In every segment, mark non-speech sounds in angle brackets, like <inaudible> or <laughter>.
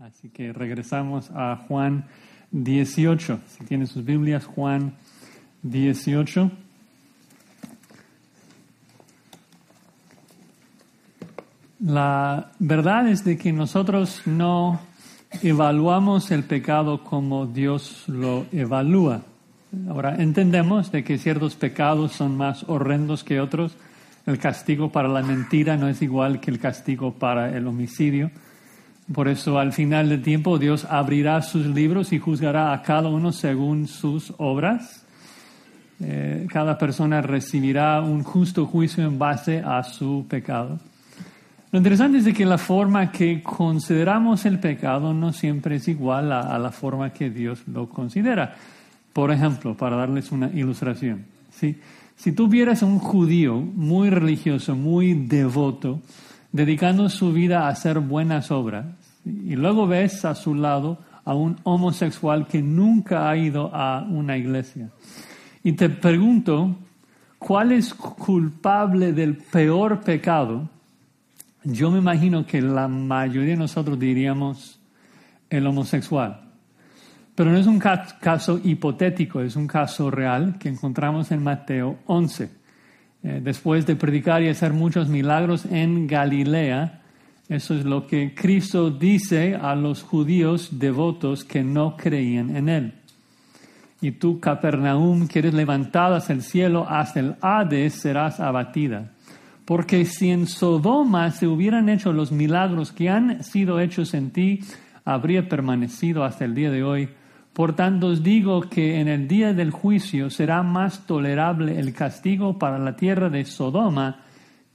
Así que regresamos a Juan 18. Si tienen sus Biblias, Juan 18. La verdad es de que nosotros no evaluamos el pecado como Dios lo evalúa. Ahora, entendemos de que ciertos pecados son más horrendos que otros. El castigo para la mentira no es igual que el castigo para el homicidio. Por eso, al final del tiempo, Dios abrirá sus libros y juzgará a cada uno según sus obras. Eh, cada persona recibirá un justo juicio en base a su pecado. Lo interesante es que la forma que consideramos el pecado no siempre es igual a, la forma que Dios lo considera. Por ejemplo, para darles una ilustración, si tú vieras a un judío muy religioso, muy devoto, dedicando su vida a hacer buenas obras, y luego ves a su lado a un homosexual que nunca ha ido a una iglesia, y te pregunto, ¿cuál es culpable del peor pecado? Yo me imagino que la mayoría de nosotros diríamos el homosexual. Pero no es un caso hipotético, es un caso real que encontramos en Mateo 11. Eh, después de predicar y hacer muchos milagros en Galilea, eso es lo que Cristo dice a los judíos devotos que no creían en Él. Y tú, Capernaum, que eres levantada hacia el cielo, hasta el Hades serás abatida. Porque si en Sodoma se hubieran hecho los milagros que han sido hechos en ti, habría permanecido hasta el día de hoy. Por tanto os digo que en el día del juicio será más tolerable el castigo para la tierra de Sodoma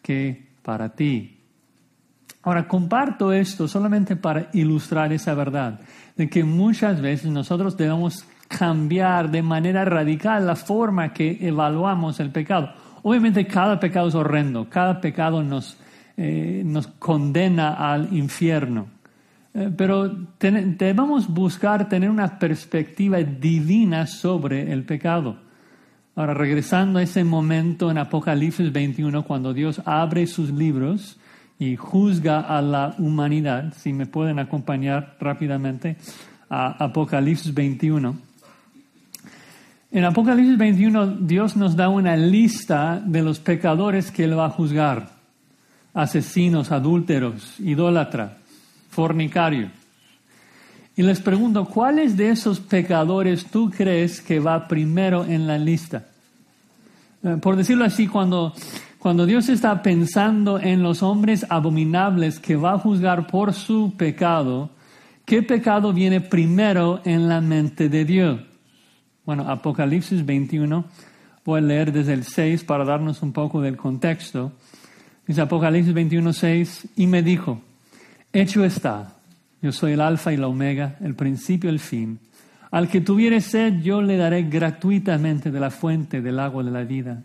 que para ti. Ahora, comparto esto solamente para ilustrar esa verdad, de que muchas veces nosotros debemos cambiar de manera radical la forma que evaluamos el pecado. Obviamente cada pecado es horrendo, cada pecado nos, eh, nos condena al infierno. Eh, pero debemos buscar tener una perspectiva divina sobre el pecado. Ahora, regresando a ese momento en Apocalipsis 21, cuando Dios abre sus libros y juzga a la humanidad, si me pueden acompañar rápidamente a Apocalipsis 21. En Apocalipsis 21 Dios nos da una lista de los pecadores que Él va a juzgar. Asesinos, adúlteros, idólatras, fornicarios. Y les pregunto, ¿cuáles de esos pecadores tú crees que va primero en la lista? Eh, por decirlo así, cuando, cuando Dios está pensando en los hombres abominables que va a juzgar por su pecado, ¿qué pecado viene primero en la mente de Dios? Bueno, Apocalipsis 21, voy a leer desde el 6 para darnos un poco del contexto. Dice Apocalipsis 21, 6, y me dijo, hecho está, yo soy el alfa y la omega, el principio y el fin. Al que tuviere sed, yo le daré gratuitamente de la fuente del agua de la vida.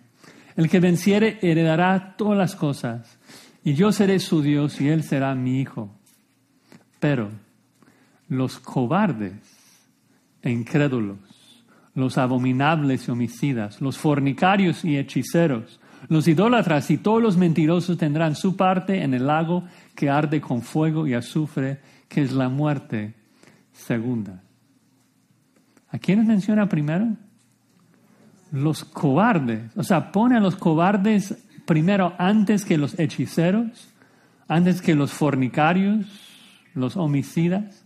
El que venciere heredará todas las cosas, y yo seré su Dios y él será mi hijo. Pero los cobardes incrédulos, los abominables y homicidas, los fornicarios y hechiceros, los idólatras y todos los mentirosos tendrán su parte en el lago que arde con fuego y azufre, que es la muerte segunda. ¿A quiénes menciona primero? Los cobardes. O sea, pone a los cobardes primero antes que los hechiceros, antes que los fornicarios, los homicidas.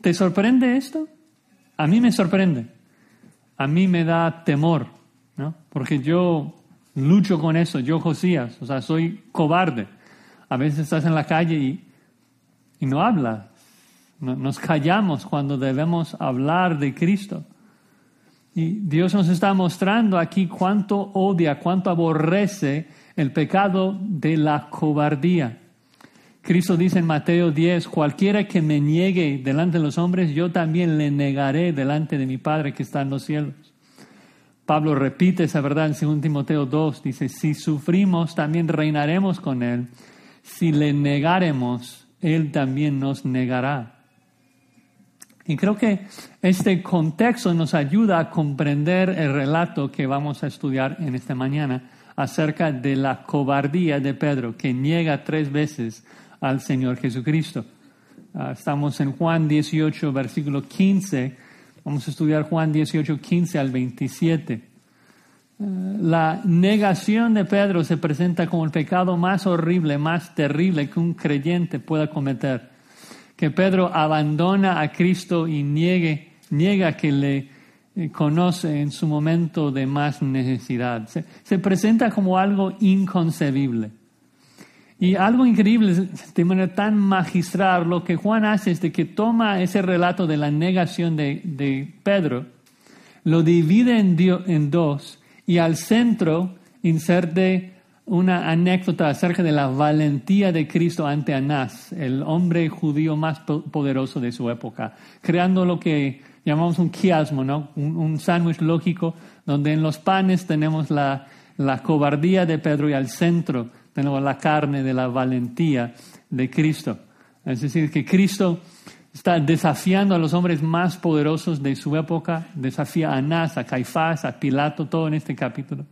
¿Te sorprende esto? A mí me sorprende a mí me da temor, ¿no? Porque yo lucho con eso, yo Josías, o sea, soy cobarde. A veces estás en la calle y, no hablas, nos callamos cuando debemos hablar de Cristo. Y Dios nos está mostrando aquí cuánto odia, cuánto aborrece el pecado de la cobardía. Cristo dice en Mateo 10, cualquiera que me niegue delante de los hombres, yo también le negaré delante de mi Padre que está en los cielos. Pablo repite esa verdad en 2 Timoteo 2, dice, si sufrimos, también reinaremos con Él. Si le negaremos, Él también nos negará. Y creo que este contexto nos ayuda a comprender el relato que vamos a estudiar en esta mañana acerca de la cobardía de Pedro, que niega tres veces al Señor Jesucristo. Ah, estamos en Juan 18, versículo 15. Vamos a estudiar Juan 18, 15 al 27. Ah, la negación de Pedro se presenta como el pecado más horrible, más terrible que un creyente pueda cometer. Que Pedro abandona a Cristo y niegue, niega que le eh, conoce en su momento de más necesidad. Se, presenta como algo inconcebible. Y algo increíble, de manera tan magistral, lo que Juan hace es de que toma ese relato de la negación de, Pedro, lo divide en, en dos y al centro inserte una anécdota acerca de la valentía de Cristo ante Anás, el hombre judío más poderoso de su época, creando lo que llamamos un quiasmo, ¿no? un, sándwich lógico donde en los panes tenemos la, la cobardía de Pedro y al centro tenemos la carne de la valentía de Cristo. Es decir, que Cristo está desafiando a los hombres más poderosos de su época, desafía a Anás, a Caifás, a Pilato, todo en este capítulo.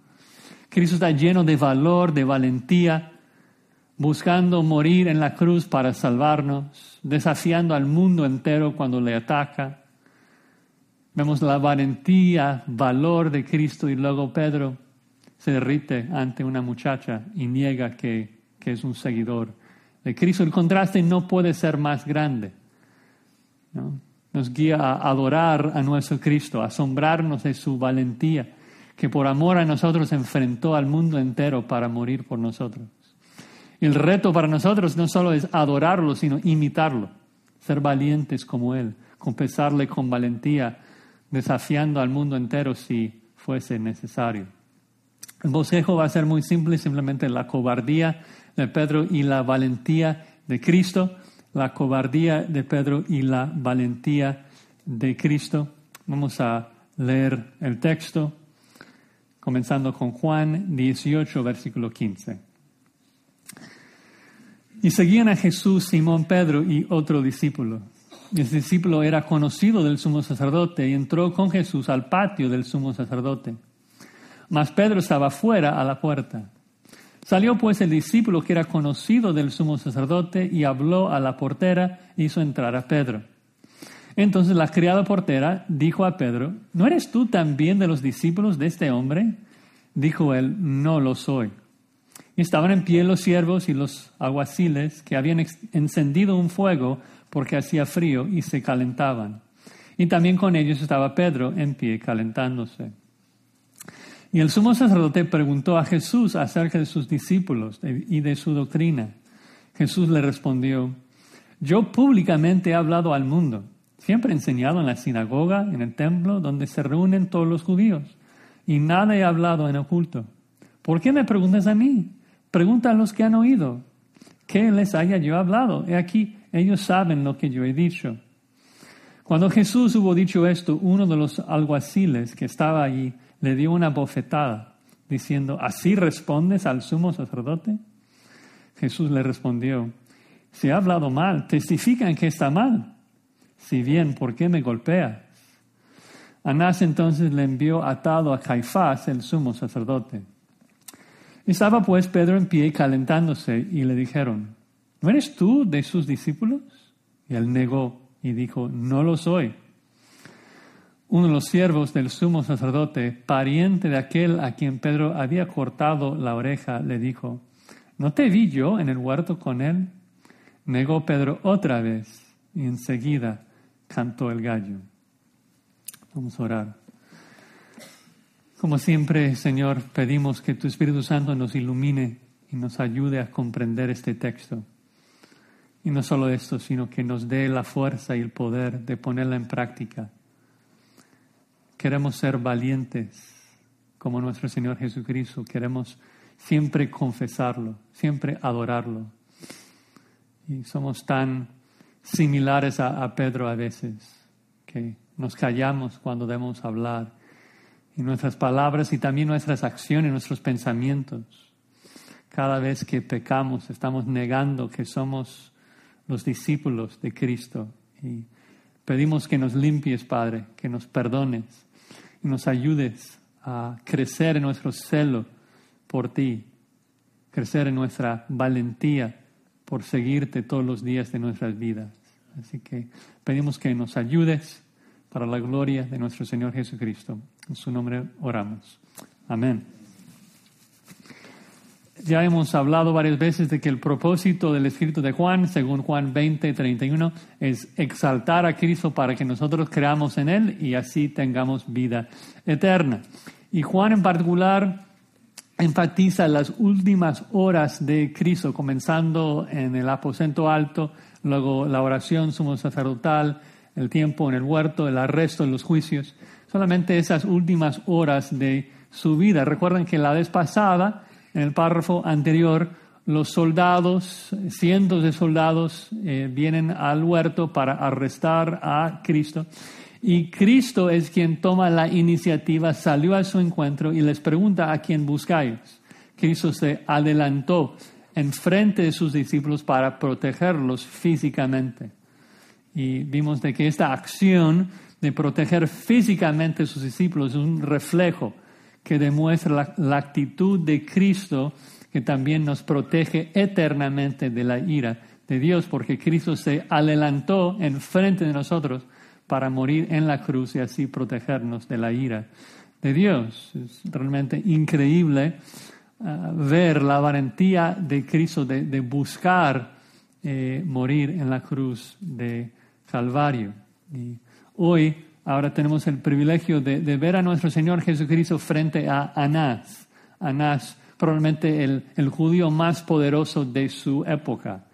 Cristo está lleno de valor, de valentía, buscando morir en la cruz para salvarnos, desafiando al mundo entero cuando le ataca. Vemos la valentía, valor de Cristo y luego Pedro se derrite ante una muchacha y niega que, es un seguidor de Cristo. El contraste no puede ser más grande. Nos guía a adorar a nuestro Cristo, a asombrarnos de su valentía, que por amor a nosotros enfrentó al mundo entero para morir por nosotros. El reto para nosotros no solo es adorarlo, sino imitarlo, ser valientes como Él, confesarle con valentía desafiando al mundo entero si fuese necesario. El bosquejo va a ser muy simple, simplemente la cobardía de Pedro y la valentía de Cristo, la cobardía de Pedro y la valentía de Cristo. Vamos a leer el texto, comenzando con Juan 18, versículo 15. Y seguían a Jesús Simón Pedro y otro discípulo. El discípulo era conocido del sumo sacerdote y entró con Jesús al patio del sumo sacerdote. Mas Pedro estaba fuera a la puerta. Salió pues el discípulo que era conocido del sumo sacerdote y habló a la portera e hizo entrar a Pedro. Entonces la criada portera dijo a Pedro, ¿no eres tú también de los discípulos de este hombre? Dijo él, no lo soy. Y estaban en pie los siervos y los aguaciles que habían encendido un fuego porque hacía frío y se calentaban. Y también con ellos estaba Pedro en pie calentándose. Y el sumo sacerdote preguntó a Jesús acerca de sus discípulos y de su doctrina. Jesús le respondió, yo públicamente he hablado al mundo, siempre he enseñado en la sinagoga, en el templo, donde se reúnen todos los judíos, y nada he hablado en oculto. ¿Por qué me preguntas a mí? Pregunta a los que han oído. ¿Qué les haya yo hablado? He aquí, ellos saben lo que yo he dicho. Cuando Jesús hubo dicho esto, uno de los alguaciles que estaba allí le dio una bofetada, diciendo, ¿así respondes al sumo sacerdote? Jesús le respondió, si ha hablado mal, testifica en que está mal. Si bien, ¿por qué me golpeas? Anás entonces le envió atado a Caifás, el sumo sacerdote. Estaba pues Pedro en pie calentándose y le dijeron, ¿no eres tú de sus discípulos? Y él negó y dijo, no lo soy. Uno de los siervos del sumo sacerdote, pariente de aquel a quien Pedro había cortado la oreja, le dijo, ¿no te vi yo en el huerto con él? Negó Pedro otra vez y enseguida cantó el gallo. Vamos a orar. Como siempre, Señor, pedimos que tu Espíritu Santo nos ilumine y nos ayude a comprender este texto. Y no solo esto, sino que nos dé la fuerza y el poder de ponerla en práctica. Queremos ser valientes como nuestro Señor Jesucristo. Queremos siempre confesarlo, siempre adorarlo. Y somos tan similares a, Pedro a veces que nos callamos cuando debemos hablar. Y nuestras palabras y también nuestras acciones, nuestros pensamientos. Cada vez que pecamos estamos negando que somos los discípulos de Cristo. Y pedimos que nos limpies, Padre, que nos perdones nos ayudes a crecer en nuestro celo por ti, crecer en nuestra valentía por seguirte todos los días de nuestras vidas. Así que pedimos que nos ayudes para la gloria de nuestro Señor Jesucristo. En su nombre oramos. Amén. Ya hemos hablado varias veces de que el propósito del escrito de Juan, según Juan 20, 31, es exaltar a Cristo para que nosotros creamos en Él y así tengamos vida eterna. Y Juan en particular enfatiza las últimas horas de Cristo, comenzando en el aposento alto, luego la oración sumo sacerdotal, el tiempo en el huerto, el arresto los juicios. Solamente esas últimas horas de su vida. Recuerden que la vez pasada en el párrafo anterior, los soldados, cientos de soldados, eh, vienen al huerto para arrestar a Cristo. Y Cristo es quien toma la iniciativa, salió a su encuentro y les pregunta a quién buscáis. Cristo se adelantó en frente de sus discípulos para protegerlos físicamente. Y vimos de que esta acción de proteger físicamente a sus discípulos es un reflejo que demuestra la, actitud de Cristo que también nos protege eternamente de la ira de Dios, porque Cristo se adelantó en frente de nosotros para morir en la cruz y así protegernos de la ira de Dios. Es realmente increíble ah, ver la valentía de Cristo de, buscar eh, morir en la cruz de Calvario. Y hoy ahora tenemos el privilegio de, ver a nuestro Señor Jesucristo frente a Anás. Anás, probablemente el, el judío más poderoso de su época.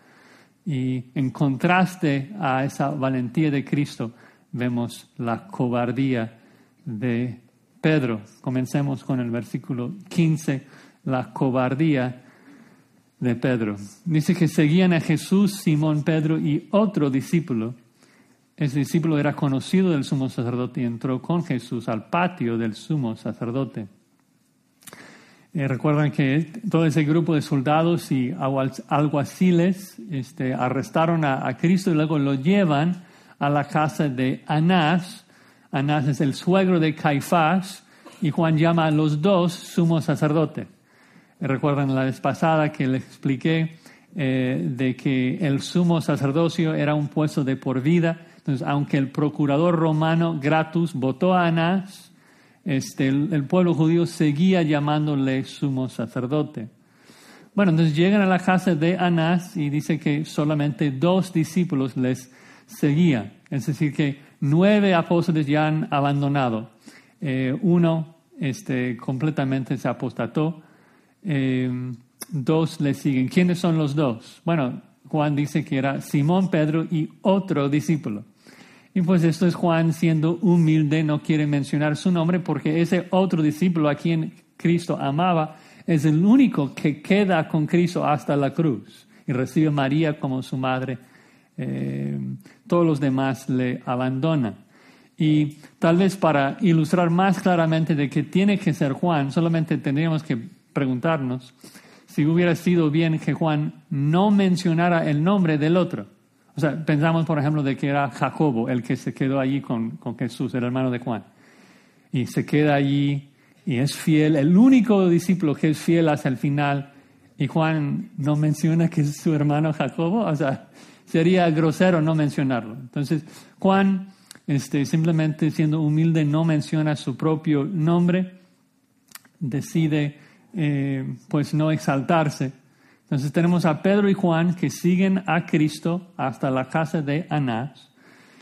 Y en contraste a esa valentía de Cristo, vemos la cobardía de Pedro. Comencemos con el versículo 15, la cobardía de Pedro. Dice que seguían a Jesús, Simón, Pedro y otro discípulo ese discípulo era conocido del sumo sacerdote y entró con Jesús al patio del sumo sacerdote. Eh, recuerdan que todo ese grupo de soldados y alguaciles este, arrestaron a, Cristo y luego lo llevan a la casa de Anás. Anás es el suegro de Caifás y Juan llama a los dos sumo sacerdote. Eh, recuerdan la vez pasada que les expliqué eh, de que el sumo sacerdocio era un puesto de por vida entonces, aunque el procurador romano Gratus votó a Anás, este, el, pueblo judío seguía llamándole sumo sacerdote. Bueno, entonces llegan a la casa de Anás y dice que solamente dos discípulos les seguían. Es decir, que nueve apóstoles ya han abandonado. Eh, uno este, completamente se apostató. Eh, dos le siguen. ¿Quiénes son los dos? Bueno, Juan dice que era Simón Pedro y otro discípulo. Y pues esto es Juan siendo humilde, no quiere mencionar su nombre porque ese otro discípulo a quien Cristo amaba es el único que queda con Cristo hasta la cruz y recibe a María como su madre. Eh, todos los demás le abandonan. Y tal vez para ilustrar más claramente de que tiene que ser Juan, solamente tendríamos que preguntarnos si hubiera sido bien que Juan no mencionara el nombre del otro. O sea, pensamos, por ejemplo, de que era Jacobo el que se quedó allí con, con Jesús, el hermano de Juan. Y se queda allí y es fiel, el único discípulo que es fiel hasta el final. Y Juan no menciona que es su hermano Jacobo. O sea, sería grosero no mencionarlo. Entonces, Juan, este, simplemente siendo humilde, no menciona su propio nombre, decide eh, pues no exaltarse entonces tenemos a Pedro y Juan que siguen a Cristo hasta la casa de Anás.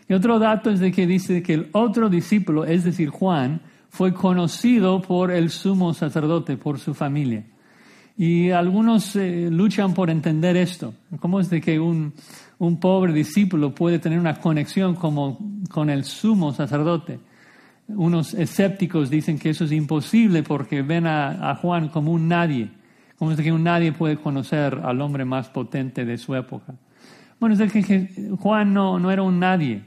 Y otro dato es de que dice que el otro discípulo, es decir, Juan, fue conocido por el sumo sacerdote, por su familia. Y algunos eh, luchan por entender esto. ¿Cómo es de que un, un, pobre discípulo puede tener una conexión como con el sumo sacerdote? Unos escépticos dicen que eso es imposible porque ven a, a Juan como un nadie. Como es que nadie puede conocer al hombre más potente de su época. Bueno, es que Juan no, no era un nadie.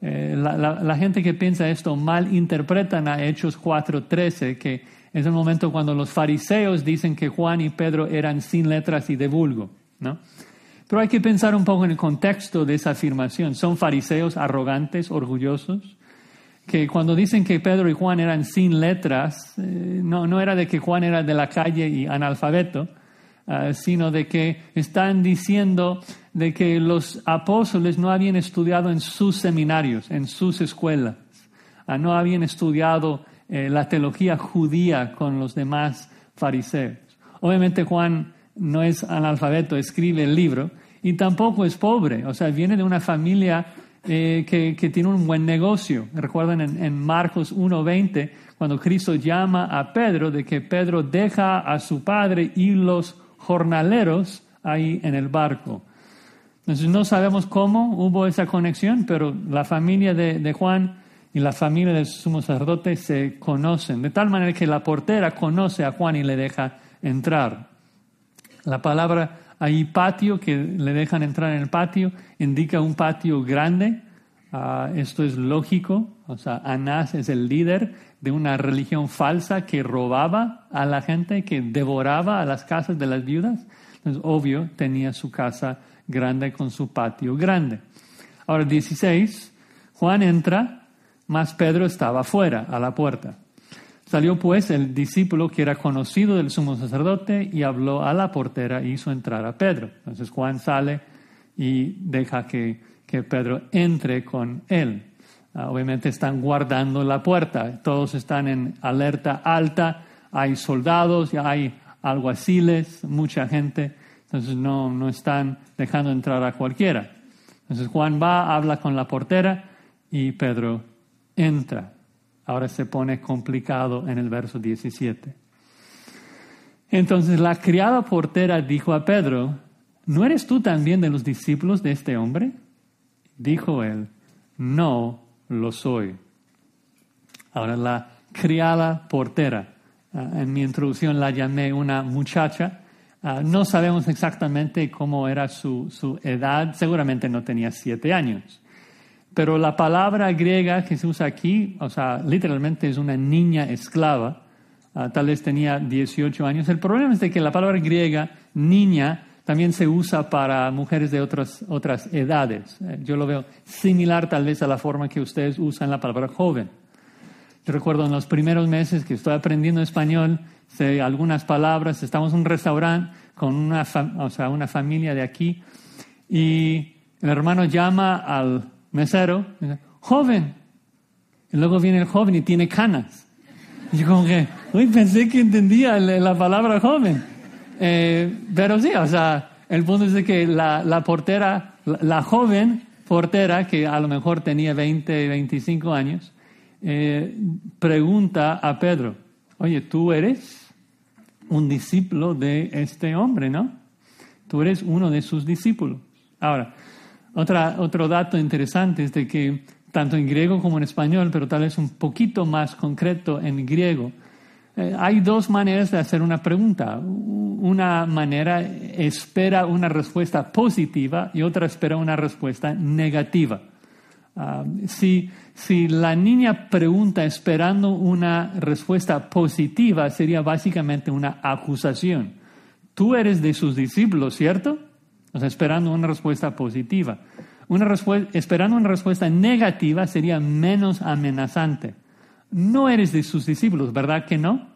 Eh, la, gente que piensa esto mal interpretan a Hechos 4.13, que es el momento cuando los fariseos dicen que Juan y Pedro eran sin letras y de vulgo. ¿no? Pero hay que pensar un poco en el contexto de esa afirmación. ¿Son fariseos arrogantes, orgullosos? Que cuando dicen que Pedro y Juan eran sin letras, eh, no, no era de que Juan era de la calle y analfabeto, ah, sino de que están diciendo de que los apóstoles no habían estudiado en sus seminarios, en sus escuelas, ah, no habían estudiado eh, la teología judía con los demás fariseos. Obviamente Juan no es analfabeto, escribe el libro, y tampoco es pobre, o sea, viene de una familia eh, que, tiene un buen negocio. Recuerden en, en Marcos 1.20, cuando Cristo llama a Pedro, de que Pedro deja a su padre y los jornaleros ahí en el barco. Entonces no sabemos cómo hubo esa conexión, pero la familia de, de Juan y la familia del sumo sacerdote se conocen, de tal manera que la portera conoce a Juan y le deja entrar. La palabra ahí patio, que le dejan entrar en el patio, indica un patio grande. Ah, esto es lógico. O sea, Anás es el líder de una religión falsa que robaba a la gente, que devoraba a las casas de las viudas. Entonces, obvio, tenía su casa grande con su patio grande. Ahora, 16, Juan entra, más Pedro estaba fuera, a la puerta. Salió pues el discípulo que era conocido del sumo sacerdote y habló a la portera e hizo entrar a Pedro. Entonces Juan sale y deja que, que Pedro entre con él. Ah, obviamente están guardando la puerta, todos están en alerta alta, hay soldados, hay alguaciles, mucha gente, entonces no, no están dejando entrar a cualquiera. Entonces Juan va, habla con la portera y Pedro entra. Ahora se pone complicado en el verso 17. Entonces la criada portera dijo a Pedro, ¿no eres tú también de los discípulos de este hombre? Dijo él, no lo soy. Ahora la criada portera, ah, en mi introducción la llamé una muchacha, ah, no sabemos exactamente cómo era su, su edad, seguramente no tenía siete años. Pero la palabra griega que se usa aquí, o sea, literalmente es una niña esclava, ah, tal vez tenía 18 años. El problema es de que la palabra griega, niña, también se usa para mujeres de otras, otras edades. Eh, yo lo veo similar tal vez a la forma que ustedes usan la palabra joven. Yo recuerdo en los primeros meses que estoy aprendiendo español, sé algunas palabras, estamos en un restaurante con una, o sea, una familia de aquí y el hermano llama al mesero, joven. Y luego viene el joven y tiene canas. Y yo como que, uy, pensé que entendía la palabra joven. Eh, pero sí, o sea, el punto es de que la, portera, la, joven portera, que a lo mejor tenía 20, 25 años, eh, pregunta a Pedro, oye, tú eres un discípulo de este hombre, ¿no? Tú eres uno de sus discípulos. Ahora, otra, otro dato interesante es de que tanto en griego como en español, pero tal vez un poquito más concreto en griego, eh, hay dos maneras de hacer una pregunta. Una manera espera una respuesta positiva y otra espera una respuesta negativa. Ah, si, si la niña pregunta esperando una respuesta positiva, sería básicamente una acusación. Tú eres de sus discípulos, ¿cierto? O sea, esperando una respuesta positiva. Una esperando una respuesta negativa sería menos amenazante. No eres de sus discípulos, ¿verdad que no?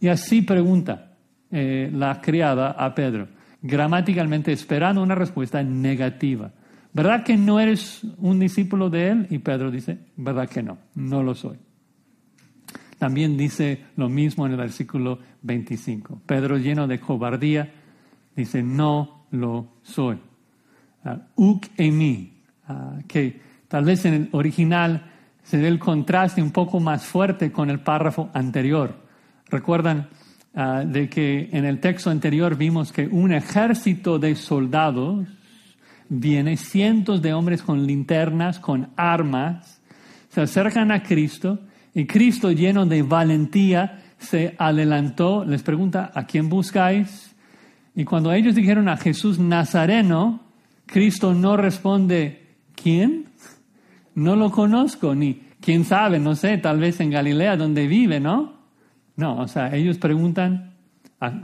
Y así pregunta eh, la criada a Pedro, gramaticalmente esperando una respuesta negativa. ¿Verdad que no eres un discípulo de él? Y Pedro dice, ¿verdad que no? No lo soy. También dice lo mismo en el versículo 25. Pedro lleno de cobardía dice, no lo soy. Uh, uk emi, que tal vez en el original se ve el contraste un poco más fuerte con el párrafo anterior. Recuerdan uh, de que en el texto anterior vimos que un ejército de soldados viene, cientos de hombres con linternas, con armas, se acercan a Cristo y Cristo lleno de valentía se adelantó, les pregunta, ¿a quién buscáis? Y cuando ellos dijeron a Jesús Nazareno, Cristo no responde, ¿quién? No lo conozco, ni quién sabe, no sé, tal vez en Galilea donde vive, ¿no? No, o sea, ellos preguntan,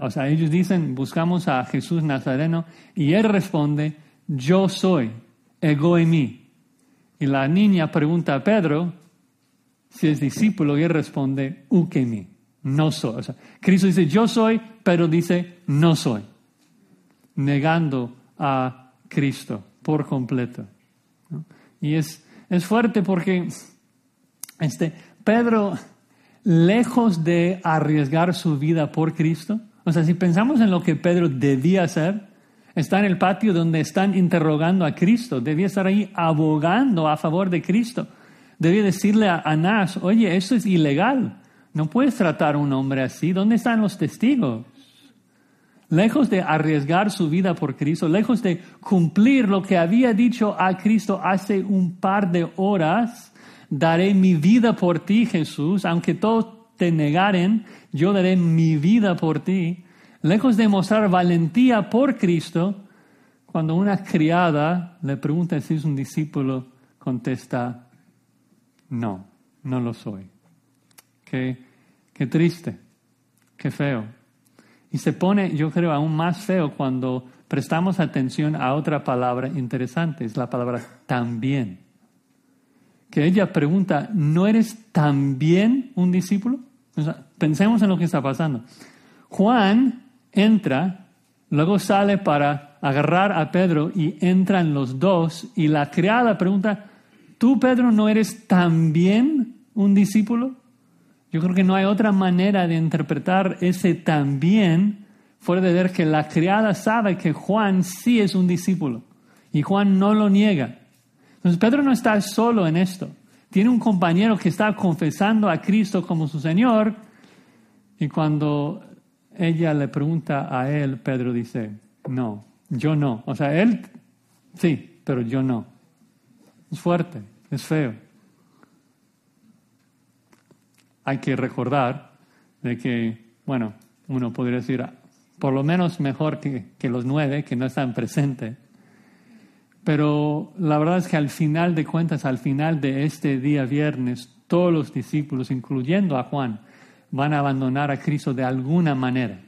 o sea, ellos dicen, buscamos a Jesús Nazareno, y él responde, yo soy, ego en. Y la niña pregunta a Pedro si es discípulo, y él responde, mí, no soy. O sea, Cristo dice, yo soy, pero dice, no soy. Negando a Cristo por completo. Y es, es fuerte porque este, Pedro, lejos de arriesgar su vida por Cristo, o sea, si pensamos en lo que Pedro debía hacer, está en el patio donde están interrogando a Cristo, debía estar ahí abogando a favor de Cristo. Debía decirle a Anás, oye, esto es ilegal, no puedes tratar a un hombre así, ¿dónde están los testigos? Lejos de arriesgar su vida por Cristo, lejos de cumplir lo que había dicho a Cristo hace un par de horas, daré mi vida por ti, Jesús, aunque todos te negaren, yo daré mi vida por ti. Lejos de mostrar valentía por Cristo, cuando una criada le pregunta si es un discípulo, contesta, no, no lo soy. Qué, qué triste, qué feo. Y se pone, yo creo, aún más feo cuando prestamos atención a otra palabra interesante, es la palabra también. Que ella pregunta, ¿no eres también un discípulo? pensemos en lo que está pasando. Juan entra, luego sale para agarrar a Pedro y entran los dos y la criada pregunta, ¿tú Pedro no eres también un discípulo? Yo creo que no hay otra manera de interpretar ese también fuera de ver que la criada sabe que Juan sí es un discípulo y Juan no lo niega. Entonces Pedro no está solo en esto. Tiene un compañero que está confesando a Cristo como su Señor y cuando ella le pregunta a él, Pedro dice, no, yo no. O sea, él sí, pero yo no. Es fuerte, es feo hay que recordar de que, bueno, uno podría decir, por lo menos mejor que, que los nueve que no están presentes. Pero la verdad es que al final de cuentas, al final de este día viernes, todos los discípulos, incluyendo a Juan, van a abandonar a Cristo de alguna manera.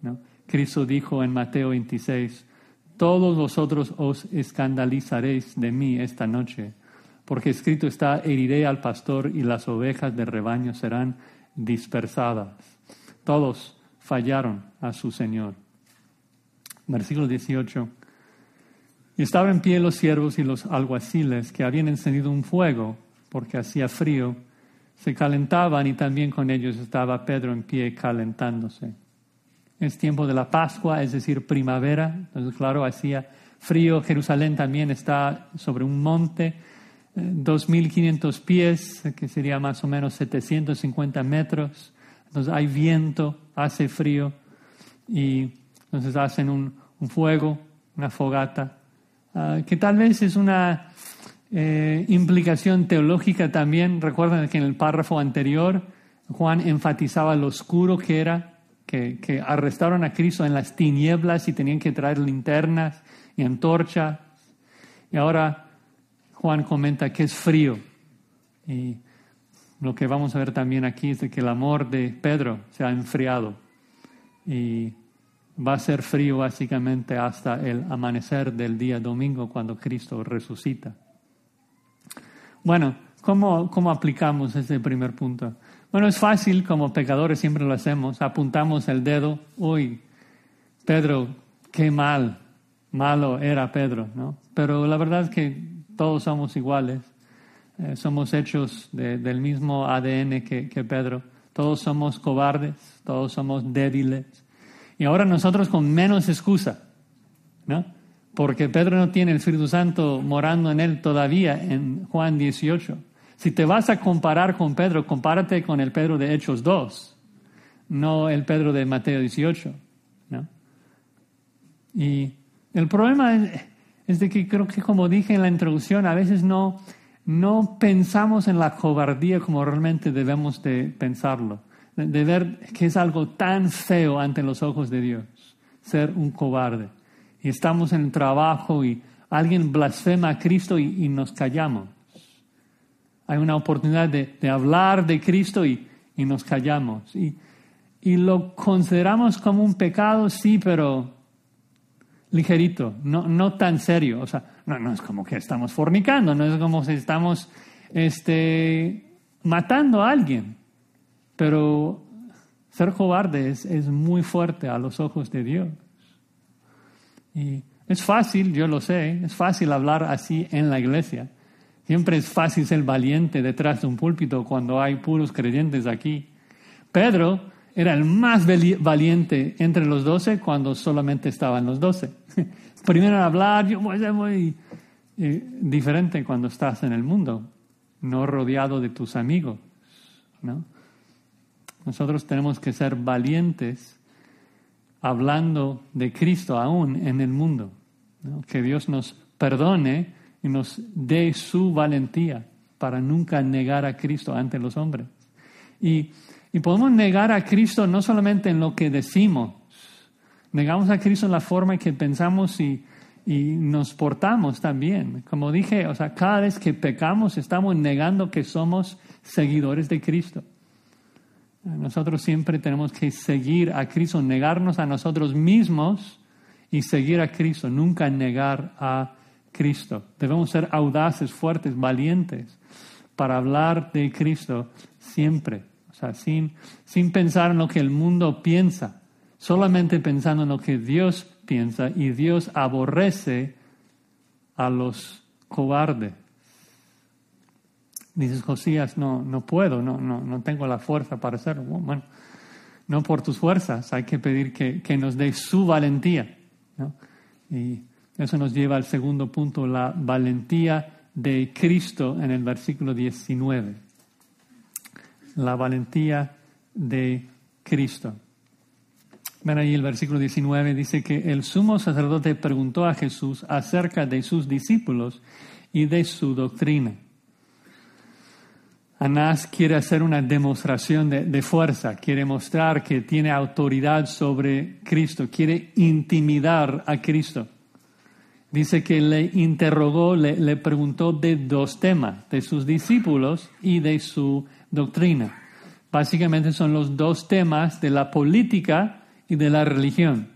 ¿no? Cristo dijo en Mateo 26, todos vosotros os escandalizaréis de mí esta noche porque escrito está, heriré al pastor y las ovejas del rebaño serán dispersadas. Todos fallaron a su Señor. Versículo 18. Y estaban en pie los siervos y los alguaciles que habían encendido un fuego porque hacía frío. Se calentaban y también con ellos estaba Pedro en pie calentándose. Es tiempo de la Pascua, es decir, primavera. Entonces, claro, hacía frío. Jerusalén también está sobre un monte 2.500 pies, que sería más o menos 750 metros. Entonces hay viento, hace frío y entonces hacen un, fuego, una fogata, ah, que tal vez es una eh, implicación teológica también. Recuerden que en el párrafo anterior Juan enfatizaba lo oscuro que era, que, que arrestaron a Cristo en las tinieblas y tenían que traer linternas y antorchas. Y ahora Juan comenta que es frío. Y lo que vamos a ver también aquí es que el amor de Pedro se ha enfriado. Y va a ser frío básicamente hasta el amanecer del día domingo cuando Cristo resucita. Bueno, ¿cómo, cómo aplicamos ese primer punto? Bueno, es fácil, como pecadores siempre lo hacemos, apuntamos el dedo, uy, Pedro, qué mal, malo era Pedro, ¿no? Pero la verdad es que todos somos iguales, eh, somos hechos del mismo ADN que, que Pedro, todos somos cobardes, todos somos débiles. Y ahora nosotros con menos excusa, ¿no? Porque Pedro no tiene el Espíritu Santo morando en él todavía en Juan 18. Si te vas a comparar con Pedro, compárate con el Pedro de Hechos 2, no el Pedro de Mateo 18. ¿no? Y el problema es, es de que creo que como dije en la introducción, a veces no, no pensamos en la cobardía como realmente debemos de pensarlo, de, ver que es algo tan feo ante los ojos de Dios, ser un cobarde. Y estamos en trabajo y alguien blasfema a Cristo y, nos callamos. Hay una oportunidad de, hablar de Cristo y, y nos callamos. Y, y lo consideramos como un pecado, sí, pero ligerito, no, no tan serio. O sea, no, no es como que estamos fornicando, no es como si estamos este, matando a alguien. Pero ser cobarde es, muy fuerte a los ojos de Dios. Y es fácil, yo lo sé, es fácil hablar así en la iglesia. Siempre es fácil ser valiente detrás de un púlpito cuando hay puros creyentes aquí. Pedro era el más valiente entre los doce cuando solamente estaban los doce. <laughs> Primero hablar, yo voy a muy diferente cuando estás en el mundo, no rodeado de tus amigos. ¿no? Nosotros tenemos que ser valientes hablando de Cristo aún en el mundo. Que Dios nos perdone y nos dé su valentía para nunca negar a Cristo ante los hombres. Y, y podemos negar a Cristo no solamente en lo que decimos, negamos a Cristo en la forma en que pensamos y, y nos portamos también. Como dije, o sea, cada vez que pecamos estamos negando que somos seguidores de Cristo. Nosotros siempre tenemos que seguir a Cristo, negarnos a nosotros mismos y seguir a Cristo, nunca negar a Cristo. Debemos ser audaces, fuertes, valientes para hablar de Cristo siempre, sin, sin pensar en lo que el mundo piensa, solamente pensando en lo que Dios piensa y Dios aborrece a los cobardes. Dices, Josías, no, no puedo, no, no, no tengo la fuerza para hacerlo. Bueno, no por tus fuerzas, hay que pedir que, que nos dé su valentía. Y eso nos lleva al segundo punto, la valentía de Cristo en el versículo 19. La valentía de Cristo. Ven ahí el versículo 19, dice que el sumo sacerdote preguntó a Jesús acerca de sus discípulos y de su doctrina. Anás quiere hacer una demostración de, fuerza, quiere mostrar que tiene autoridad sobre Cristo, quiere intimidar a Cristo. Dice que le interrogó, le, le preguntó de dos temas, de sus discípulos y de su doctrina. Básicamente son los dos temas de la política y de la religión.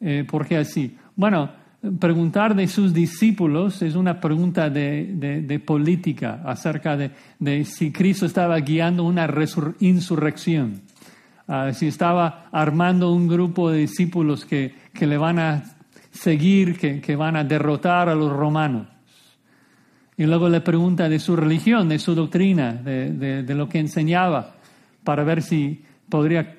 Eh, ¿Por qué así? Bueno, preguntar de sus discípulos es una pregunta de, política acerca de, si Cristo estaba guiando una insurrección, ah, si estaba armando un grupo de discípulos que, le van a seguir, que, van a derrotar a los romanos. Y luego le pregunta de su religión, de su doctrina, de, lo que enseñaba, para ver si podría,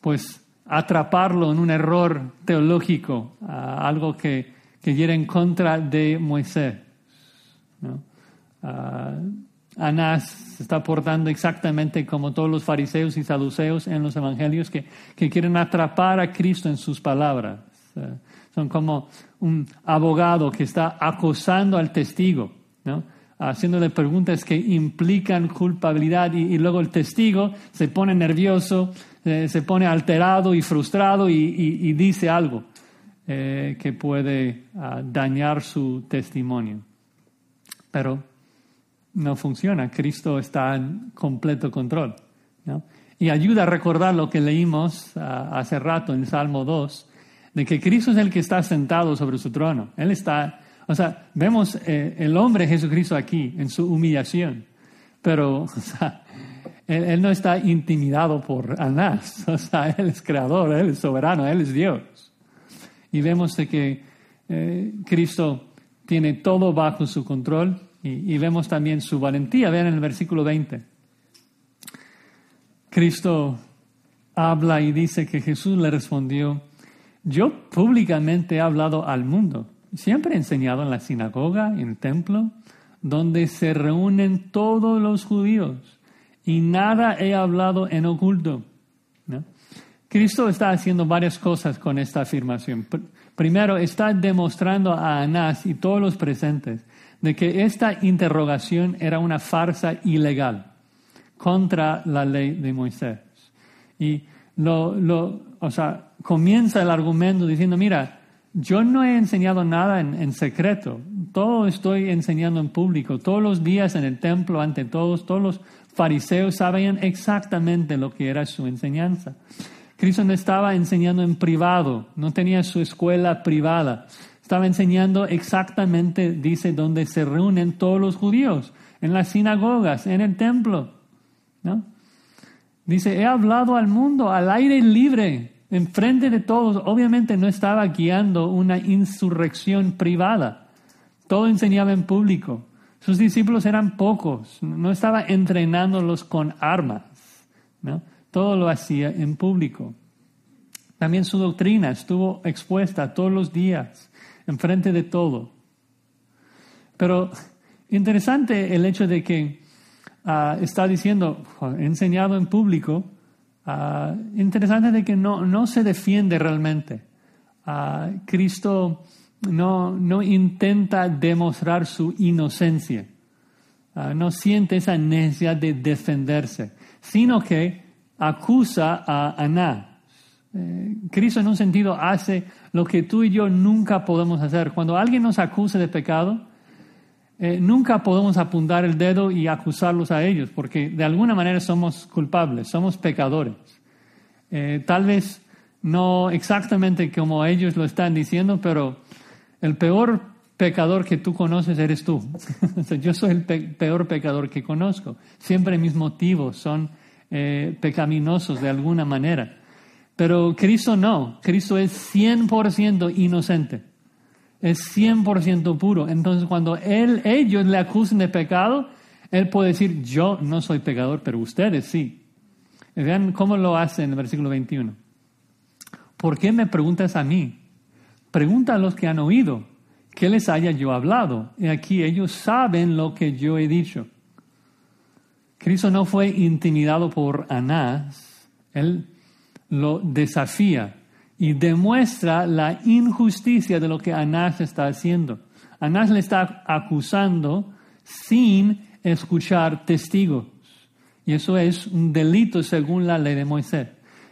pues, atraparlo en un error teológico, algo que, que en contra de Moisés. Anás se está portando exactamente como todos los fariseos y saduceos en los evangelios que quieren atrapar a Cristo en sus palabras. Son como un abogado que está acosando al testigo, ¿no? haciéndole preguntas que implican culpabilidad y, luego el testigo se pone nervioso, eh, se pone alterado y frustrado y, dice algo eh, que puede ah, dañar su testimonio. Pero no funciona, Cristo está en completo control. Y ayuda a recordar lo que leímos ah, hace rato en Salmo 2, de que Cristo es el que está sentado sobre su trono. Él está, o sea, vemos eh, el hombre Jesucristo aquí en su humillación, pero <laughs> o sea, él, no está intimidado por Anás. <laughs> O sea, Él es creador, Él es soberano, Él es Dios. Y vemos de que eh, Cristo tiene todo bajo su control y, vemos también su valentía. Vean en el versículo 20. Cristo habla y dice que Jesús le respondió, yo públicamente he hablado al mundo. Siempre he enseñado en la sinagoga, en el templo, donde se reúnen todos los judíos y nada he hablado en oculto. Cristo está haciendo varias cosas con esta afirmación. Primero, está demostrando a Anás y todos los presentes de que esta interrogación era una farsa ilegal contra la ley de Moisés. Y lo, lo, o sea, comienza el argumento diciendo, mira, yo no he enseñado nada en, secreto, todo estoy enseñando en público, todos los días en el templo, ante todos, todos los fariseos sabían exactamente lo que era su enseñanza. Cristo no estaba enseñando en privado, no tenía su escuela privada. Estaba enseñando exactamente, dice, donde se reúnen todos los judíos, en las sinagogas, en el templo. ¿no? Dice, he hablado al mundo, al aire libre. Enfrente de todos, obviamente no estaba guiando una insurrección privada. Todo enseñaba en público. Sus discípulos eran pocos, no estaba entrenándolos con armas. ¿no? Todo lo hacía en público. También su doctrina estuvo expuesta todos los días, enfrente de todo. Pero interesante el hecho de que ah, está diciendo, enseñado en público, ah, interesante de que no, no se defiende realmente. Ah, Cristo no, no intenta demostrar su inocencia, no siente esa necesidad de defenderse, sino que acusa a Anás. Eh, Cristo en un sentido hace lo que tú y yo nunca podemos hacer. Cuando alguien nos acusa de pecado, eh, nunca podemos apuntar el dedo y acusarlos a ellos, porque de alguna manera somos culpables, somos pecadores. Eh, tal vez no exactamente como ellos lo están diciendo, pero el peor pecador que tú conoces eres tú. <laughs> yo soy el peor pecador que conozco. Siempre mis motivos son eh, pecaminosos de alguna manera. Pero Cristo no, Cristo es 100% inocente, es 100% puro. Entonces cuando él, ellos le acusan de pecado, Él puede decir, yo no soy pecador, pero ustedes sí. vean cómo lo hace en el versículo 21. ¿Por qué me preguntas a mí? Pregunta a los que han oído, ¿qué les haya yo hablado? Y aquí ellos saben lo que yo he dicho. Cristo no fue intimidado por Anás, él lo desafía y demuestra la injusticia de lo que Anás está haciendo. Anás le está acusando sin escuchar testigos. Y eso es un delito según la ley de Moisés.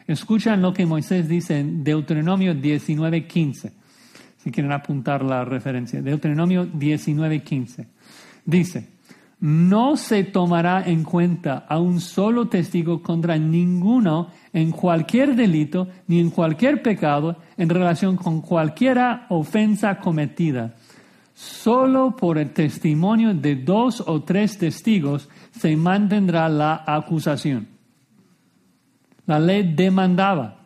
Escuchan lo que Moisés dice en Deuteronomio 19:15. Si quieren apuntar la referencia. Deuteronomio 19:15. Dice, no se tomará en cuenta a un solo testigo contra ninguno en cualquier delito ni en cualquier pecado en relación con cualquiera ofensa cometida. Solo por el testimonio de dos o tres testigos se mantendrá la acusación. La ley demandaba.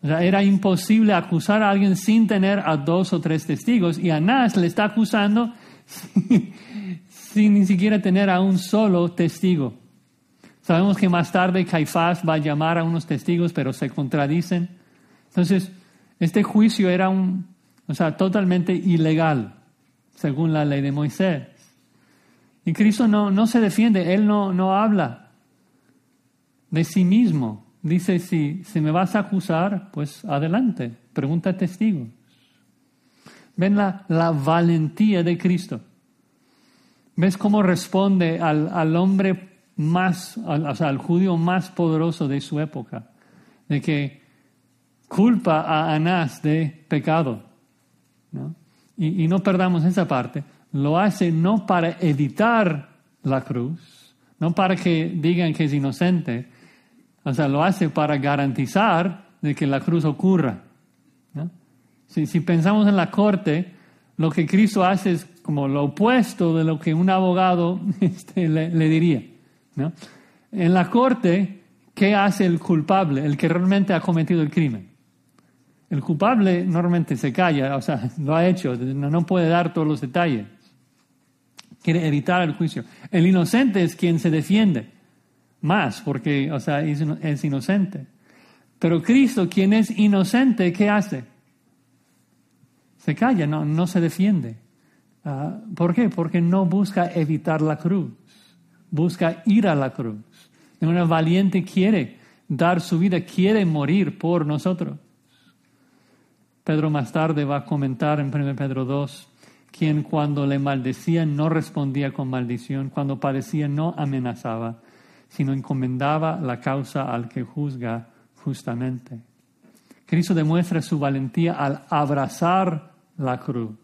era imposible acusar a alguien sin tener a dos o tres testigos y Anás le está acusando <laughs> sin ni siquiera tener a un solo testigo. Sabemos que más tarde Caifás va a llamar a unos testigos, pero se contradicen. Entonces, este juicio era un, o sea, totalmente ilegal, según la ley de Moisés. Y Cristo no, no se defiende, Él no, no habla de sí mismo. Dice, si, si me vas a acusar, pues adelante, pregunta testigos. Ven la, la valentía de Cristo. ¿Ves cómo responde al, hombre más, al, o sea, al judío más poderoso de su época? De que culpa a Anás de pecado. Y, y no perdamos esa parte. Lo hace no para evitar la cruz, no para que digan que es inocente, o sea, lo hace para garantizar de que la cruz ocurra. Si, si, pensamos en la corte, lo que Cristo hace es como lo opuesto de lo que un abogado <laughs> este, le, diría. En la corte, ¿qué hace el culpable, el que realmente ha cometido el crimen? El culpable normalmente se calla, o sea, <laughs> lo ha hecho, no, puede dar todos los detalles. Quiere evitar el juicio. El inocente es quien se defiende más, porque, o sea, es inocente. Pero Cristo, quien es inocente, ¿qué hace? Se calla, no, no se defiende. Ah, ¿Por qué? Porque no busca evitar la cruz, busca ir a la cruz. Una valiente quiere dar su vida, quiere morir por nosotros. Pedro más tarde va a comentar en 1 Pedro 2, quien cuando le maldecían no respondía con maldición, cuando padecía no amenazaba, sino encomendaba la causa al que juzga justamente. Cristo demuestra su valentía al abrazar la cruz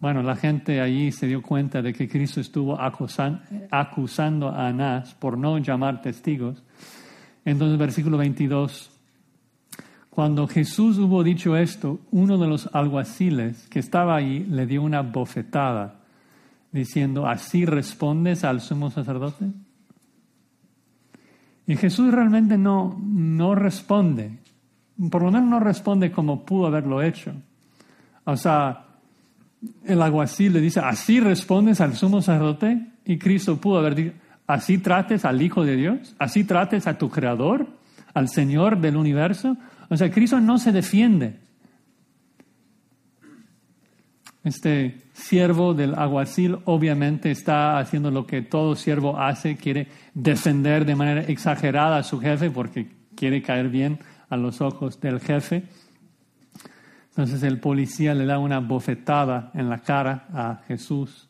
bueno, la gente allí se dio cuenta de que Cristo estuvo acusando a Anás por no llamar testigos. Entonces, versículo 22, cuando Jesús hubo dicho esto, uno de los alguaciles que estaba allí le dio una bofetada, diciendo, ¿así respondes al sumo sacerdote? Y Jesús realmente no, no responde, por lo menos no responde como pudo haberlo hecho. O sea, el alguacil le dice, ¿así respondes al sumo sacerdote? Y Cristo pudo haber dicho, ¿así trates al Hijo de Dios? ¿Así trates a tu Creador, al Señor del universo? O sea, Cristo no se defiende. Este siervo del aguacil obviamente está haciendo lo que todo siervo hace, quiere defender de manera exagerada a su jefe porque quiere caer bien a los ojos del jefe. Entonces el policía le da una bofetada en la cara a Jesús.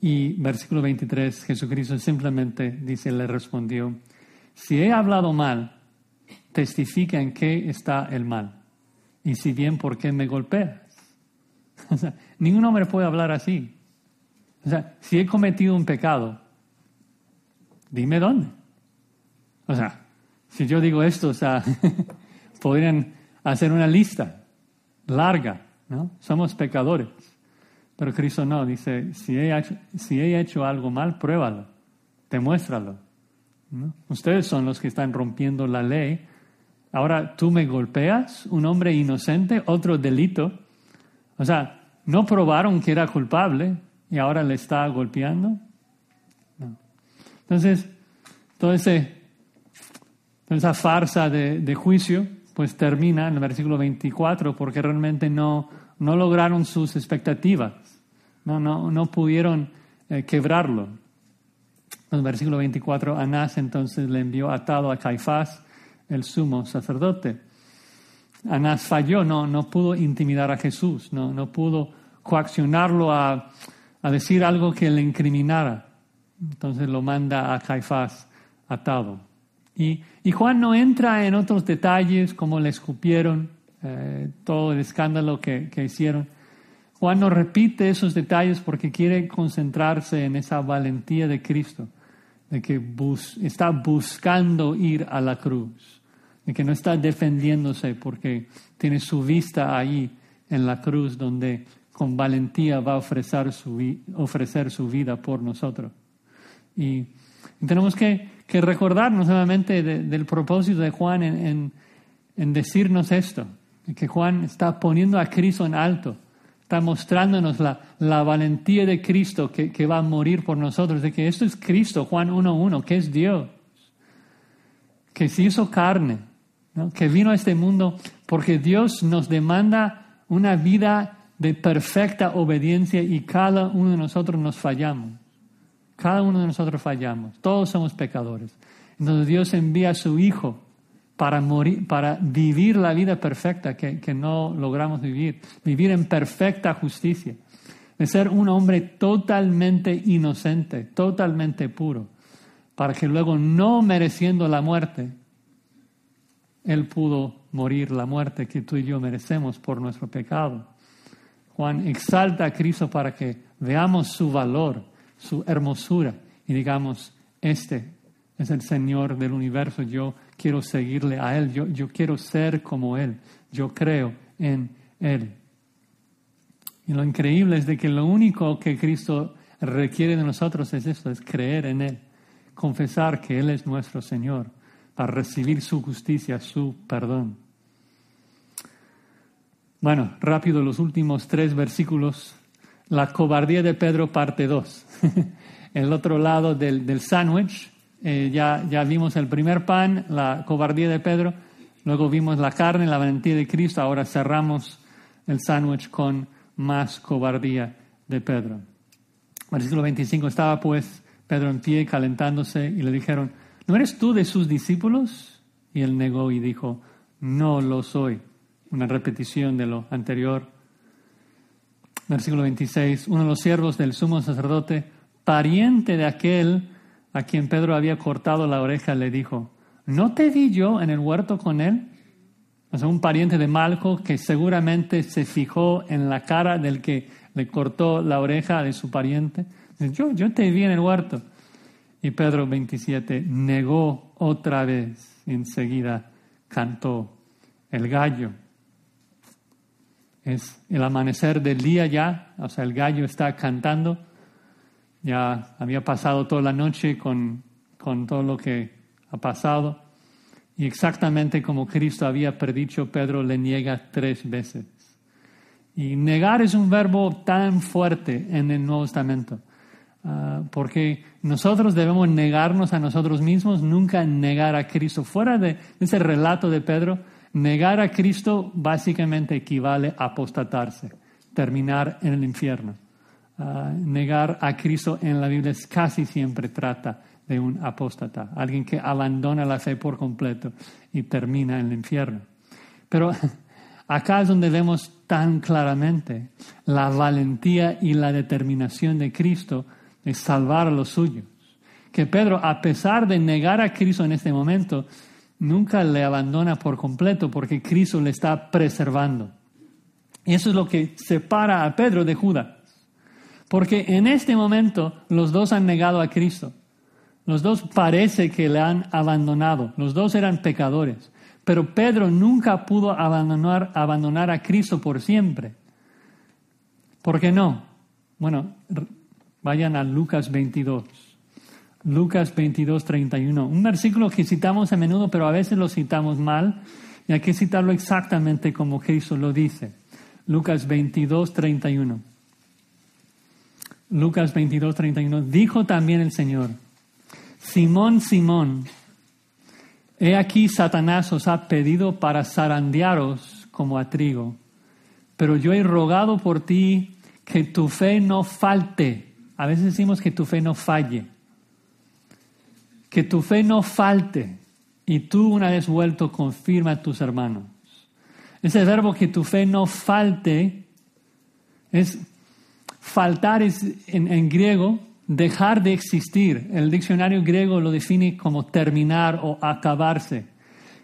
Y versículo 23, Jesucristo simplemente dice, le respondió, si he hablado mal, testifica en qué está el mal. Y si bien, ¿por qué me golpeas? <laughs> O sea, ningún hombre puede hablar así. O sea, si he cometido un pecado, dime dónde. O sea, si yo digo esto, o sea, <laughs> podrían hacer una lista larga, ¿no? Somos pecadores. Pero Cristo no, dice, si he hecho, si he hecho algo mal, pruébalo, demuéstralo. Ustedes son los que están rompiendo la ley. Ahora tú me golpeas, un hombre inocente, otro delito. O sea, no probaron que era culpable y ahora le está golpeando. Entonces, toda esa farsa de, juicio, pues termina en el versículo 24 porque realmente no, no lograron sus expectativas, no, no, no pudieron eh, quebrarlo. En el versículo 24, Anás entonces le envió atado a Caifás, el sumo sacerdote. Anás falló, no, no pudo intimidar a Jesús, no, no pudo coaccionarlo a, a decir algo que le incriminara. Entonces lo manda a Caifás atado. Y, y, Juan no entra en otros detalles como le escupieron, eh, todo el escándalo que, que, hicieron. Juan no repite esos detalles porque quiere concentrarse en esa valentía de Cristo, de que bus, está buscando ir a la cruz de que no está defendiéndose porque tiene su vista ahí en la cruz donde con valentía va a ofrecer su, ofrecer su vida por nosotros. Y, tenemos que, que, recordarnos nuevamente del propósito de Juan en, en, decirnos esto, que Juan está poniendo a Cristo en alto, está mostrándonos la, la valentía de Cristo que, que, va a morir por nosotros, de que esto es Cristo, Juan 1.1, que es Dios, que se hizo carne, que vino a este mundo porque Dios nos demanda una vida de perfecta obediencia y cada uno de nosotros nos fallamos. Cada uno de nosotros fallamos. Todos somos pecadores. Entonces Dios envía a su Hijo para, morir, para vivir la vida perfecta que, que no logramos vivir. Vivir en perfecta justicia. De ser un hombre totalmente inocente, totalmente puro. Para que luego, no mereciendo la muerte, él pudo morir la muerte que tú y yo merecemos por nuestro pecado. Juan exalta a Cristo para que veamos su valor, su hermosura y digamos, este es el Señor del universo, yo quiero seguirle a Él, yo, yo quiero ser como Él, yo creo en Él. Y lo increíble es de que lo único que Cristo requiere de nosotros es esto, es creer en Él, confesar que Él es nuestro Señor a recibir su justicia, su perdón. Bueno, rápido los últimos tres versículos. La cobardía de Pedro, parte 2. <laughs> el otro lado del, del sándwich, eh, ya, ya vimos el primer pan, la cobardía de Pedro, luego vimos la carne, la valentía de Cristo, ahora cerramos el sándwich con más cobardía de Pedro. Versículo 25, estaba pues Pedro en pie calentándose y le dijeron, ¿no eres tú de sus discípulos? Y él negó y dijo, no lo soy. Una repetición de lo anterior. Versículo 26, uno de los siervos del sumo sacerdote, pariente de aquel a quien Pedro había cortado la oreja, le dijo, ¿no te vi yo en el huerto con él? O sea, un pariente de Malco que seguramente se fijó en la cara del que le cortó la oreja de su pariente. Yo, yo te vi en el huerto. Y Pedro 27 negó otra vez enseguida cantó el gallo. Es el amanecer del día ya, o sea, el gallo está cantando. Ya había pasado toda la noche con, con todo lo que ha pasado. Y exactamente como Cristo había predicho, Pedro le niega tres veces. Y negar es un verbo tan fuerte en el Nuevo Testamento, ah, porque nosotros debemos negarnos a nosotros mismos, nunca negar a Cristo. Fuera de ese relato de Pedro, negar a Cristo básicamente equivale a apostatarse, terminar en el infierno. Ah, negar a Cristo en la Biblia casi siempre trata de un apóstata, alguien que abandona la fe por completo y termina en el infierno. Pero <laughs> acá es donde vemos tan claramente la valentía y la determinación de Cristo de salvar a los suyos. Que Pedro, a pesar de negar a Cristo en este momento, nunca le abandona por completo porque Cristo le está preservando. Y eso es lo que separa a Pedro de Judas. Porque en este momento los dos han negado a Cristo. Los dos parece que le han abandonado. Los dos eran pecadores. Pero Pedro nunca pudo abandonar, abandonar a Cristo por siempre. ¿Por qué no? Bueno, vayan a Lucas 22. Lucas 22, 31. Un versículo que citamos a menudo, pero a veces lo citamos mal. Y hay que citarlo exactamente como Cristo lo dice. Lucas 22, 31. Lucas 22, 31, dijo también el Señor, Simón, Simón, he aquí Satanás os ha pedido para zarandearos como a trigo, pero yo he rogado por ti que tu fe no falte. A veces decimos que tu fe no falle. Que tu fe no falte. Y tú una vez vuelto confirma a tus hermanos. Ese verbo que tu fe no falte es Faltar es en, griego dejar de existir. El diccionario griego lo define como terminar o acabarse.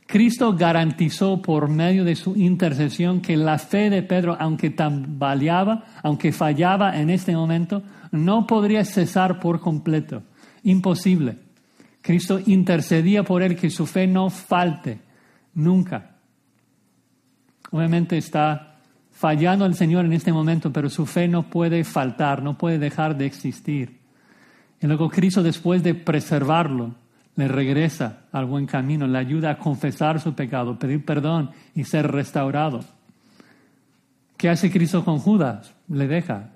Cristo garantizó por medio de su intercesión que la fe de Pedro, aunque tambaleaba, aunque fallaba en este momento, no podría cesar por completo. Imposible. Cristo intercedía por él que su fe no falte nunca. Obviamente está fallando al Señor en este momento, pero su fe no puede faltar, no puede dejar de existir. Y luego Cristo, después de preservarlo, le regresa al buen camino, le ayuda a confesar su pecado, pedir perdón y ser restaurado. ¿Qué hace Cristo con Judas? Le deja.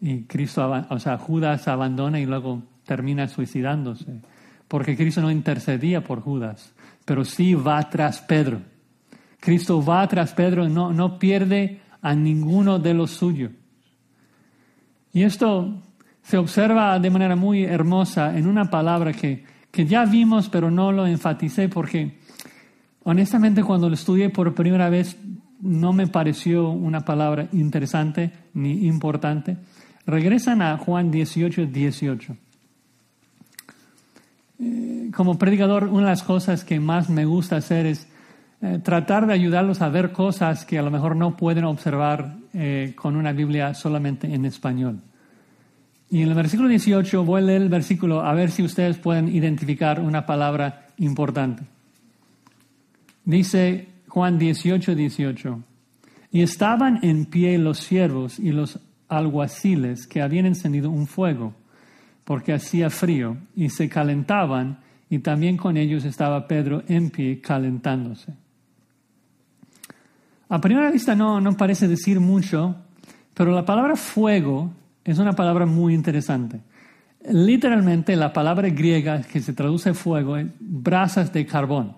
Y Cristo, o sea, Judas abandona y luego termina suicidándose. Porque Cristo no intercedía por Judas, pero sí va tras Pedro Cristo va tras Pedro no, no pierde a ninguno de los suyos. Y esto se observa de manera muy hermosa en una palabra que, que ya vimos, pero no lo enfaticé porque honestamente cuando lo estudié por primera vez no me pareció una palabra interesante ni importante. Regresan a Juan 18, 18. Eh, como predicador, una de las cosas que más me gusta hacer es eh, tratar de ayudarlos a ver cosas que a lo mejor no pueden observar eh, con una Biblia solamente en español. Y en el versículo 18 voy a leer el versículo a ver si ustedes pueden identificar una palabra importante. Dice Juan 18, 18. Y estaban en pie los siervos y los alguaciles que habían encendido un fuego, porque hacía frío, y se calentaban, y también con ellos estaba Pedro en pie calentándose. A primera vista no, no parece decir mucho, pero la palabra fuego es una palabra muy interesante. Literalmente la palabra griega que se traduce fuego es brasas de carbón.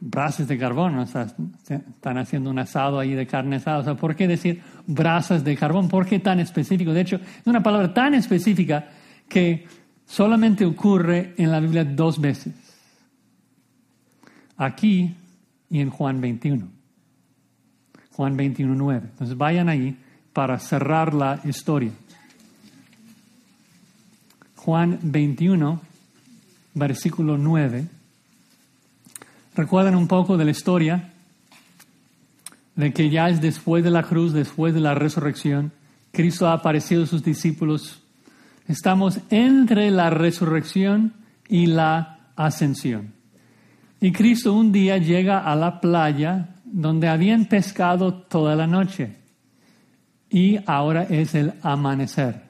brasas de carbón, están haciendo un asado ahí de carne asada. O sea, ¿por qué decir brasas de carbón? ¿Por qué tan específico? De hecho, es una palabra tan específica que solamente ocurre en la Biblia dos veces. Aquí y en Juan 21. Juan 21, 9. Entonces vayan ahí para cerrar la historia. Juan 21, versículo 9. Recuerden un poco de la historia de que ya es después de la cruz, después de la resurrección, Cristo ha aparecido a sus discípulos. Estamos entre la resurrección y la ascensión. Y Cristo un día llega a la playa donde habían pescado toda la noche y ahora es el amanecer.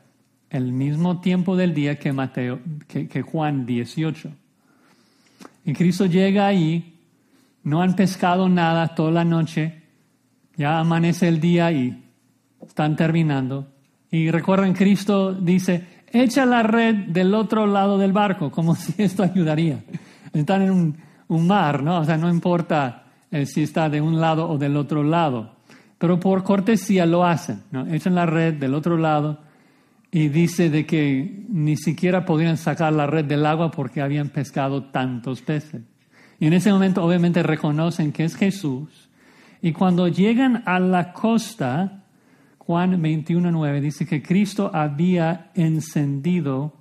el mismo tiempo del día que, Mateo, que, Juan 18. Y Cristo llega ahí, no han pescado nada toda la noche, ya amanece el día y están terminando. Y recuerden, Cristo dice, echa la red del otro lado del barco, <laughs> como si esto ayudaría. Están en un, mar, ¿no? O sea, no importa eh, si está de un lado o del otro lado. Pero por cortesía lo hacen, ¿no? Echan la red del otro lado y dice de que ni siquiera podían sacar la red del agua porque habían pescado tantos peces. Y en ese momento obviamente reconocen que es Jesús. Y cuando llegan a la costa, Juan 21.9 dice que Cristo había encendido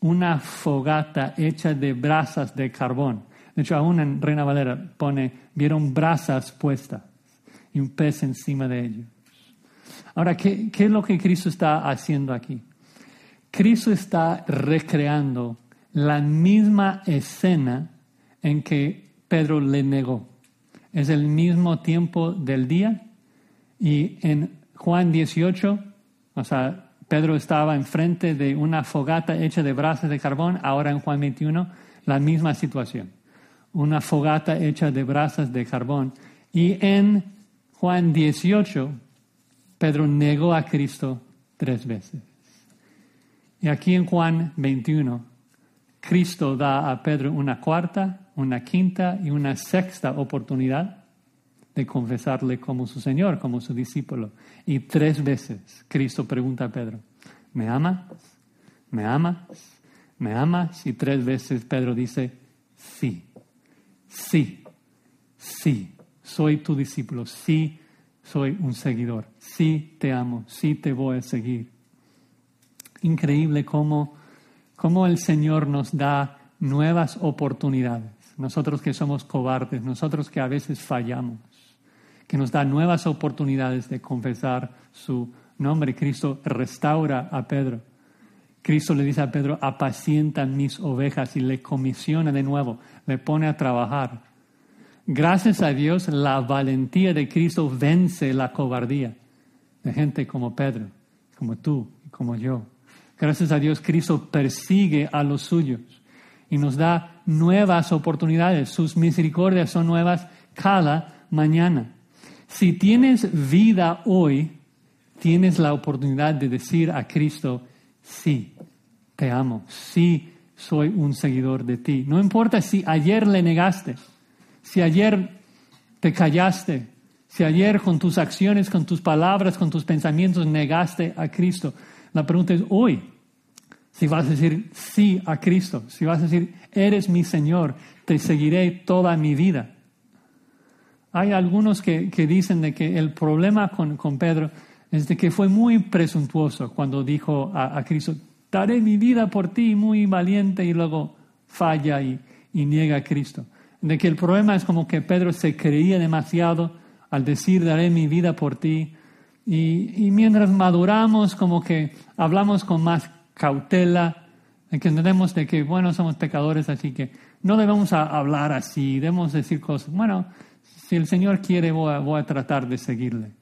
una fogata hecha de brasas de carbón. De hecho, aún en Reina Valera pone, vieron brasas puestas y un pez encima de ellos. Ahora, ¿qué, ¿qué, es lo que Cristo está haciendo aquí? Cristo está recreando la misma escena en que Pedro le negó. Es el mismo tiempo del día y en Juan 18, o sea, Pedro estaba enfrente de una fogata hecha de brasas de carbón, ahora en Juan 21, la misma situación. Una fogata hecha de brasas de carbón. Y en Juan 18, Pedro negó a Cristo tres veces. Y aquí en Juan 21, Cristo da a Pedro una cuarta, una quinta y una sexta oportunidad de confesarle como su Señor, como su discípulo. Y tres veces Cristo pregunta a Pedro, ¿me amas? ¿Me amas? ¿Me amas? Y tres veces Pedro dice, sí, sí, sí, soy tu discípulo, sí, soy un seguidor, sí te amo, sí te voy a seguir. Increíble cómo, cómo el Señor nos da nuevas oportunidades. Nosotros que somos cobardes, nosotros que a veces fallamos, que nos da nuevas oportunidades de confesar su nombre. Cristo restaura a Pedro. Cristo le dice a Pedro, apacienta mis ovejas y le comisiona de nuevo, le pone a trabajar. Gracias a Dios, la valentía de Cristo vence la cobardía de gente como Pedro, como tú como yo. Gracias a Dios, Cristo persigue a los suyos y nos da nuevas oportunidades. Sus misericordias son nuevas cada mañana. Si tienes vida hoy, tienes la oportunidad de decir a Cristo, sí, te amo, sí, soy un seguidor de ti. No importa si ayer le negaste, si ayer te callaste, si ayer con tus acciones, con tus palabras, con tus pensamientos negaste a Cristo. La pregunta es hoy, si vas a decir sí a Cristo, si vas a decir, eres mi Señor, te seguiré toda mi vida. Hay algunos que, dicen de que el problema con, Pedro es de que fue muy presuntuoso cuando dijo a, Cristo, daré mi vida por ti, muy valiente, y luego falla y, niega a Cristo. De que el problema es como que Pedro se creía demasiado al decir, daré mi vida por ti. Y, y mientras maduramos, como que hablamos con más cautela, de que entendemos de que, bueno, somos pecadores, así que no debemos hablar así, debemos decir cosas, bueno, si el Señor quiere voy a, tratar de seguirle.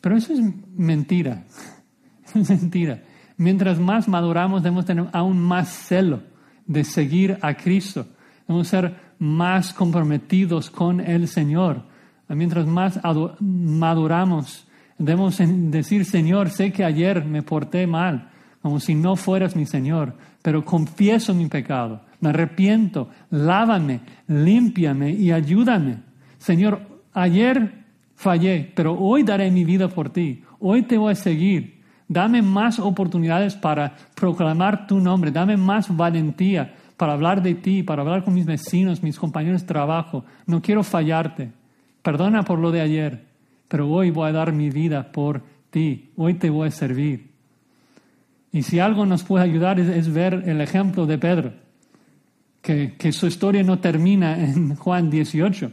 Pero eso es mentira, <laughs> es mentira. Mientras más maduramos debemos tener aún más celo de seguir a Cristo, debemos ser más comprometidos con el Señor. Mientras más maduramos, debemos decir, Señor, sé que ayer me porté mal, como si no fueras mi Señor, pero confieso mi pecado, me arrepiento, lávame, límpiame y ayúdame. Señor, ayer fallé, pero hoy daré mi vida por ti, hoy te voy a seguir. Dame más oportunidades para proclamar tu nombre, dame más valentía para hablar de ti, para hablar con mis vecinos, mis compañeros de trabajo. No quiero fallarte. Perdona por lo de ayer, pero hoy voy a dar mi vida por ti, hoy te voy a servir. Y si algo nos puede ayudar es, ver el ejemplo de Pedro, que, su historia no termina en Juan 18.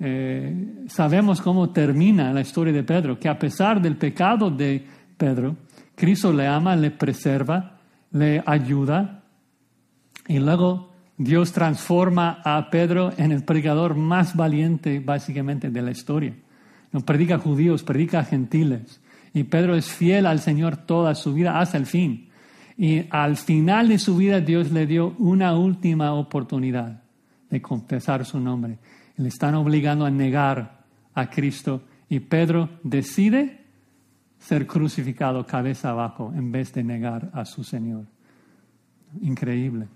Eh, sabemos cómo termina la historia de Pedro, que a pesar del pecado de Pedro, Cristo le ama, le preserva, le ayuda y luego Dios transforma a Pedro en el predicador más valiente básicamente de la historia. No predica judíos, predica gentiles. Y Pedro es fiel al Señor toda su vida hasta el fin. Y al final de su vida Dios le dio una última oportunidad de confesar su nombre. Le están obligando a negar a Cristo y Pedro decide ser crucificado cabeza abajo en vez de negar a su Señor. Increíble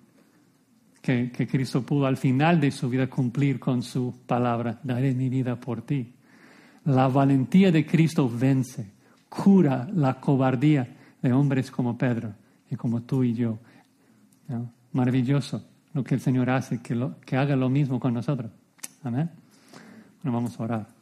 que, que Cristo pudo al final de su vida cumplir con su palabra, daré mi vida por ti. La valentía de Cristo vence, cura la cobardía de hombres como Pedro y como tú y yo. Maravilloso lo que el Señor hace, que, lo, que haga lo mismo con nosotros. Amén. Bueno, vamos a orar.